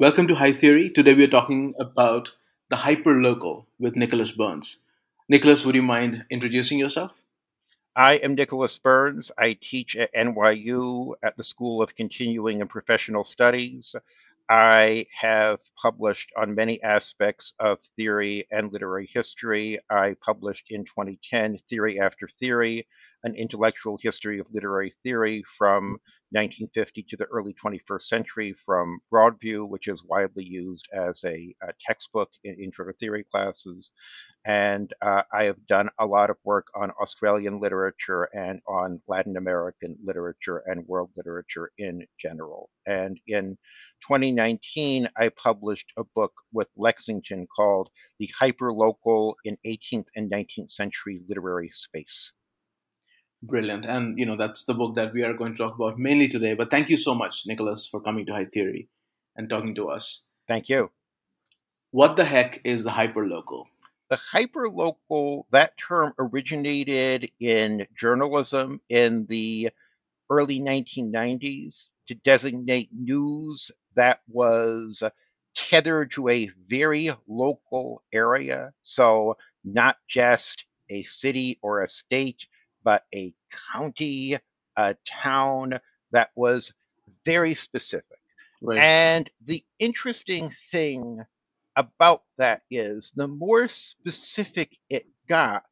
Welcome to High Theory. Today we are talking about the hyperlocal with Nicholas Birns. Nicholas, would you mind introducing yourself? I am Nicholas Birns. I teach at NYU at the School of Continuing and Professional Studies. I have published on many aspects of theory and literary history. I published in 2010 Theory After Theory, an intellectual history of literary theory from 1950 to the early 21st century from Broadview, which is widely used as a, a textbook in intro to theory classes. And uh, I have done a lot of work on Australian literature and on Latin American literature and world literature in general. And in 2019, I published a book with Lexington called The Hyperlocal in 18th and 19th Century Literary Space. Brilliant. And, you know, that's the book that we are going to talk about mainly today. But thank you so much, Nicholas, for coming to High Theory and talking to us. Thank you. What the heck is the hyperlocal? The hyperlocal, that term originated in journalism in the early 1990s to designate news that was tethered to a very local area. So, not just a city or a state, but a county, a town that was very specific. Right. And the interesting thing about that is the more specific it got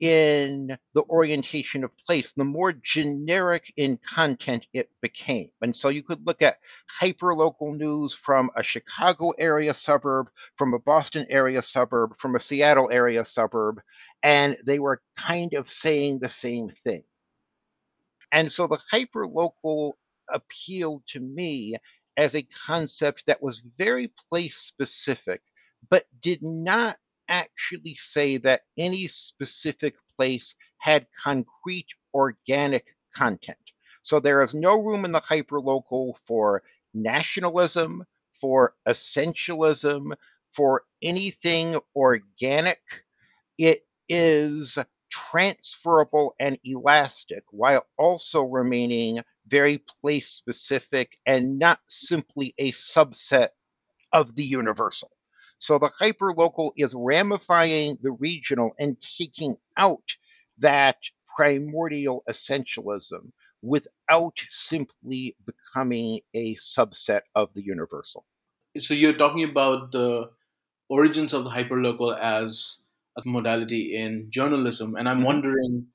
in the orientation of place, the more generic in content it became. And so you could look at hyperlocal news from a Chicago area suburb, from a Boston area suburb, from a Seattle area suburb, and they were kind of saying the same thing. And so the hyperlocal appealed to me as a concept that was very place specific, but did not actually say that any specific place had concrete organic content. So there is no room in the hyperlocal for nationalism, for essentialism, for anything organic. It is transferable and elastic while also remaining very place specific and not simply a subset of the universal. So the hyperlocal is ramifying the regional and taking out that primordial essentialism without simply becoming a subset of the universal. So you're talking about the origins of the hyperlocal as modality in journalism. And I'm mm-hmm. wondering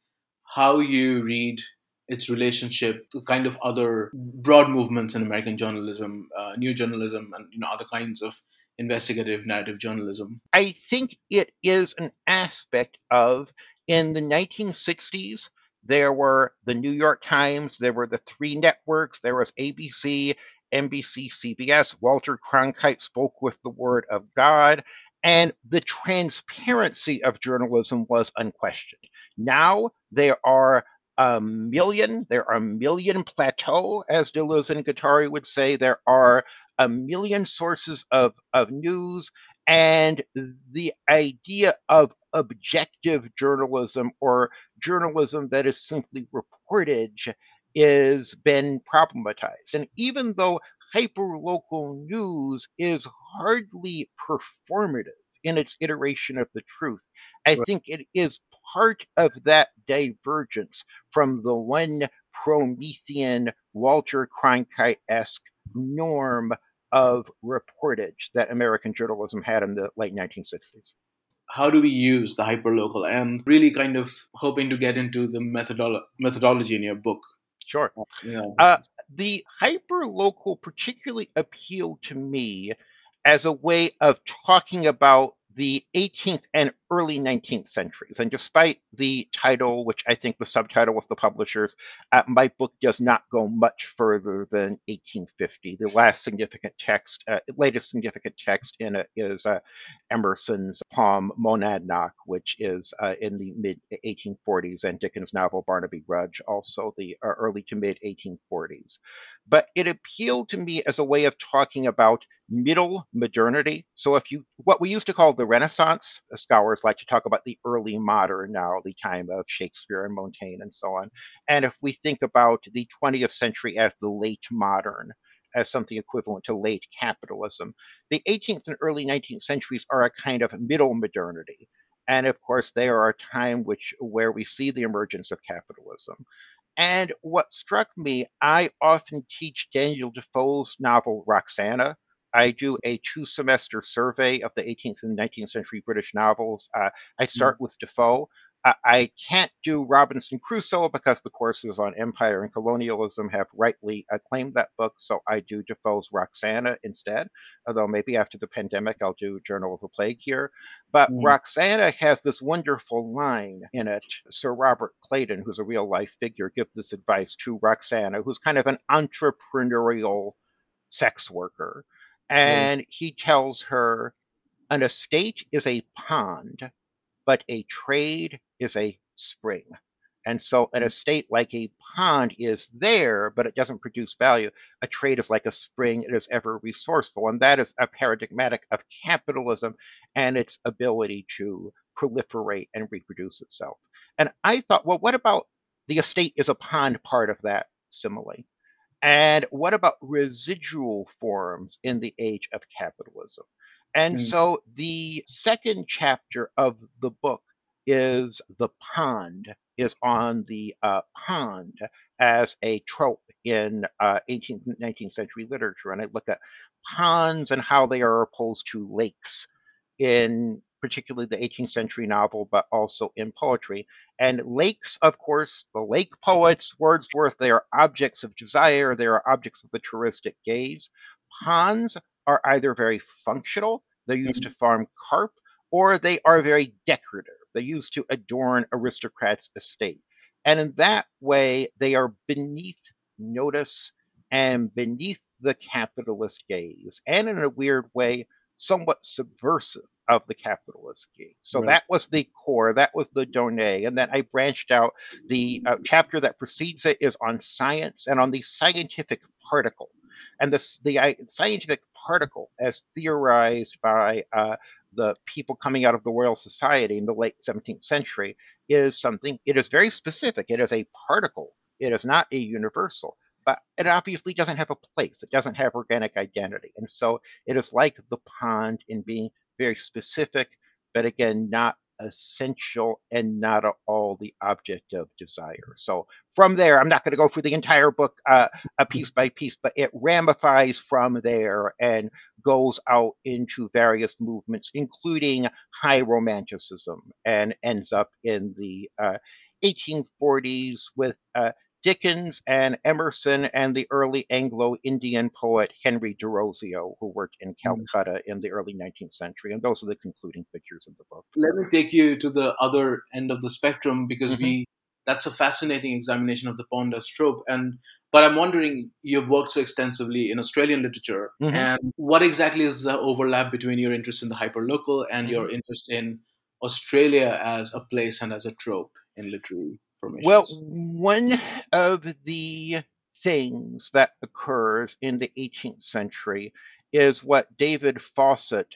how you read its relationship to kind of other broad movements in American journalism, uh, new journalism, and you know other kinds of investigative narrative journalism. I think it is an aspect of in the 1960s. There were the New York Times, there were the three networks, there was ABC, NBC, CBS. Walter Cronkite spoke with the word of God, and the transparency of journalism was unquestioned. Now there are a million, there are a million plateau, as Deleuze and Guattari would say. There are a million sources of, of news, and the idea of objective journalism or journalism that is simply reportage is been problematized. And even though hyperlocal news is hardly performative in its iteration of the truth. I right. think it is part of that divergence from the one Promethean, Walter Cronkite esque norm of reportage that American journalism had in the late 1960s. How do we use the hyperlocal and really kind of hoping to get into the methodolo- methodology in your book? Sure. Yeah. Uh, the hyperlocal particularly appealed to me as a way of talking about the 18th and early 19th centuries. And despite the title, which I think the subtitle was the publishers, uh, my book does not go much further than 1850. The last significant text, uh, latest significant text in it is uh, Emerson's poem Monadnock, which is uh, in the mid 1840s, and Dickens' novel Barnaby Rudge, also the uh, early to mid 1840s. But it appealed to me as a way of talking about middle modernity. So if you, what we used to call the Renaissance, uh, scholars like to talk about the early modern now, the time of Shakespeare and Montaigne and so on. And if we think about the 20th century as the late modern, as something equivalent to late capitalism, the 18th and early 19th centuries are a kind of middle modernity. And of course, they are a time which where we see the emergence of capitalism. And what struck me, I often teach Daniel Defoe's novel Roxana, I do a two semester survey of the 18th and 19th century British novels. Uh, I start mm. with Defoe. Uh, I can't do Robinson Crusoe because the courses on empire and colonialism have rightly acclaimed that book, so I do Defoe's Roxana instead. Although maybe after the pandemic I'll do Journal of a Plague Year. But mm. Roxana has this wonderful line in it. Sir Robert Clayton, who's a real life figure, gives this advice to Roxana, who's kind of an entrepreneurial sex worker and he tells her an estate is a pond, but a trade is a spring. And so an mm. estate like a pond is there, but it doesn't produce value. A trade is like a spring, it is ever resourceful. And that is a paradigmatic of capitalism and its ability to proliferate and reproduce itself. And I thought, well, what about the estate is a pond part of that simile? And what about residual forms in the age of capitalism? And mm. so the second chapter of the book is the pond, is on the uh, pond as a trope in uh, 18th, 19th century literature. And I look at ponds and how they are opposed to lakes in particularly the 18th century novel, but also in poetry. And lakes, of course, the lake poets, Wordsworth, they are objects of desire, they are objects of the touristic gaze. Ponds are either very functional, they're used to mm-hmm. farm carp, or they are very decorative. They're used to adorn aristocrats' estate. And in that way, they are beneath notice and beneath the capitalist gaze, and in a weird way, somewhat subversive of the capitalist game. So right. that was the core, that was the donné. And then I branched out. The uh, chapter that precedes it is on science and on the scientific particle. And this, the uh, scientific particle, as theorized by uh, the people coming out of the Royal Society in the late 17th century, is something, it is very specific. It is a particle, it is not a universal but it obviously doesn't have a place. It doesn't have organic identity. And so it is like the pond in being very specific, but again, not essential and not at all the object of desire. So from there, I'm not going to go through the entire book uh, a piece by piece, but it ramifies from there and goes out into various movements, including high romanticism, and ends up in the uh, 1840s with uh, Dickens and Emerson and the early Anglo Indian poet Henry Derozio, who worked in hmm. Calcutta in the early 19th century. And those are the concluding figures of the book. Let me take you to the other end of the spectrum because mm-hmm. we that's a fascinating examination of the pond as trope. And but I'm wondering, you've worked so extensively in Australian literature, mm-hmm. and what exactly is the overlap between your interest in the hyperlocal and mm-hmm. your interest in Australia as a place and as a trope in literary well, one of the things that occurs in the 18th century is what David Fausett,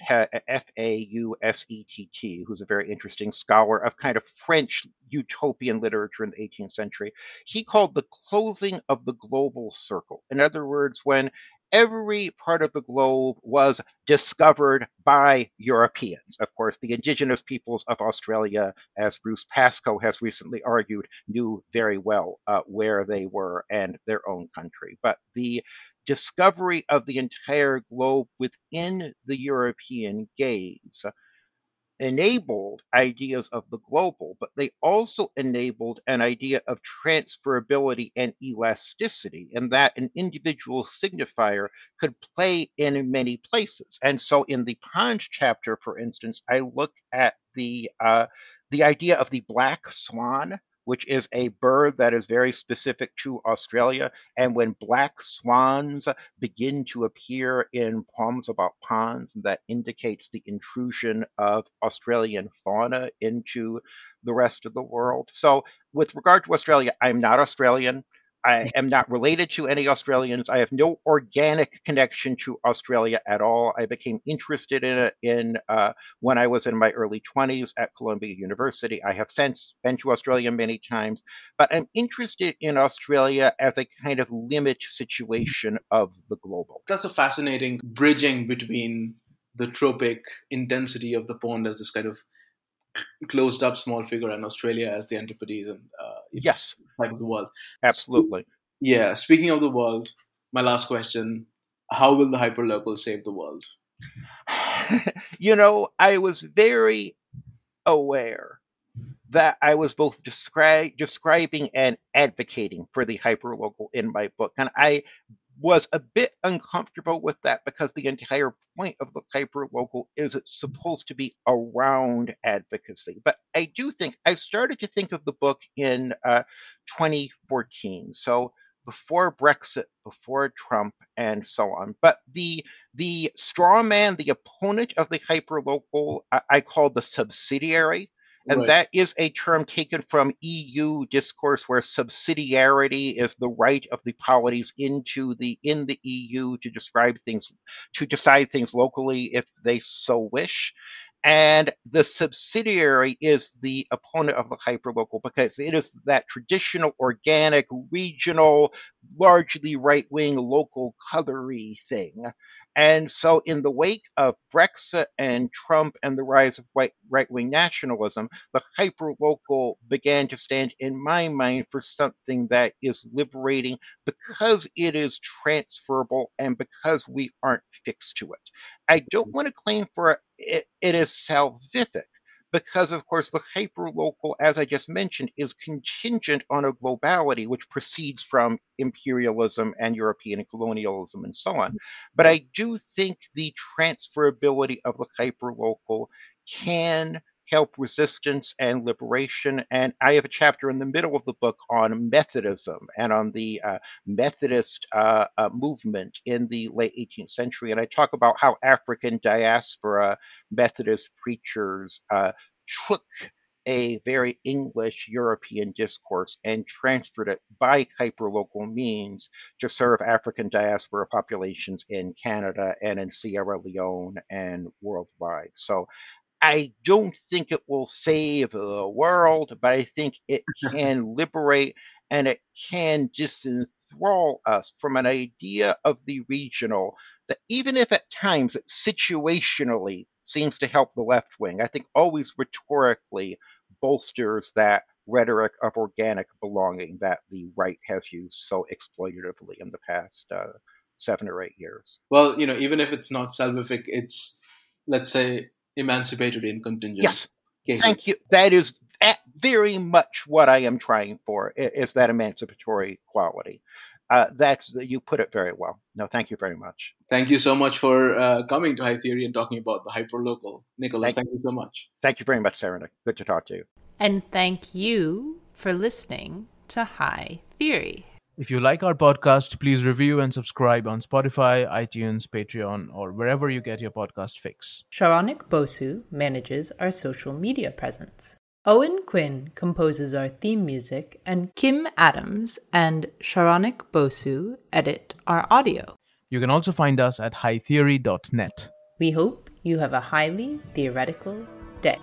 F A U S E T T, who's a very interesting scholar of kind of French utopian literature in the 18th century, he called the closing of the global circle. In other words, when every part of the globe was discovered by Europeans. Of course, the indigenous peoples of Australia, as Bruce Pascoe has recently argued, knew very well uh, where they were and their own country. But the discovery of the entire globe within the European gaze enabled ideas of the global, but they also enabled an idea of transferability and elasticity, and that an individual signifier could play in many places. And so, in the pond chapter, for instance, I look at the uh, the idea of the black swan which is a bird that is very specific to Australia. And when black swans begin to appear in poems about ponds, that indicates the intrusion of Australian fauna into the rest of the world. So, with regard to Australia, I'm not Australian. I am not related to any Australians. I have no organic connection to Australia at all. I became interested in it in uh, when I was in my early 20s at Columbia University. I have since been to Australia many times, but I'm interested in Australia as a kind of limit situation of the global. That's a fascinating bridging between the tropic intensity of the pond as this kind of closed up small figure and Australia as the antipodes and uh, yes, type of the world. Absolutely. Yeah. Speaking of the world, my last question: How will the hyperlocal save the world? you know, I was very aware that I was both descri- describing and advocating for the hyperlocal in my book, and I was a bit uncomfortable with that because the entire point of the hyperlocal is it's supposed to be around advocacy. But I do think I started to think of the book in uh, 2014, so before Brexit, before Trump, and so on. But the the straw man, the opponent of the hyperlocal, I, I call the subsidiary and right. that is a term taken from EU discourse where subsidiarity is the right of the polities into the in the EU to describe things to decide things locally if they so wish. And the subsidiary is the opponent of the hyperlocal because it is that traditional, organic, regional, largely right wing, local colory thing and so, in the wake of Brexit and Trump and the rise of white right wing nationalism, the hyperlocal began to stand, in my mind, for something that is liberating because it is transferable and because we aren't fixed to it. I don't mm-hmm. want to claim for it, it is salvific because, of course, the hyperlocal, as I just mentioned, is contingent on a globality which proceeds from imperialism and European colonialism and so on. But I do think the transferability of the hyperlocal can help resistance and liberation. And I have a chapter in the middle of the book on Methodism and on the uh, Methodist uh, uh, movement in the late 18th century. And I talk about how African diaspora Methodist preachers uh, took a very English European discourse and transferred it by hyperlocal means to serve African diaspora populations in Canada and in Sierra Leone and worldwide. So I don't think it will save the world, but I think it can liberate and it can disenthrall us from an idea of the regional that even if at times it situationally seems to help the left wing, I think always rhetorically bolsters that rhetoric of organic belonging that the right has used so exploitatively in the past uh, seven or eight years. Well, you know, even if it's not salvific, it's let's say emancipated in contingent. Yes. Cases. Thank you. That is very much what I am trying for is that emancipatory quality. Uh, that's you put it very well. No, thank you very much. Thank you so much for uh, coming to High Theory and talking about the hyperlocal. Nicholas, thank, thank you so much. Thank you very much, Sarah. Good to talk to you. And thank you for listening to High Theory. If you like our podcast, please review and subscribe on Spotify, iTunes, Patreon, or wherever you get your podcast fix. Saronik Bosu manages our social media presence. Owen Quinn composes our theme music, and Kim Adams and Saronik Bosu edit our audio. You can also find us at hightheory.net. We hope you have a highly theoretical day.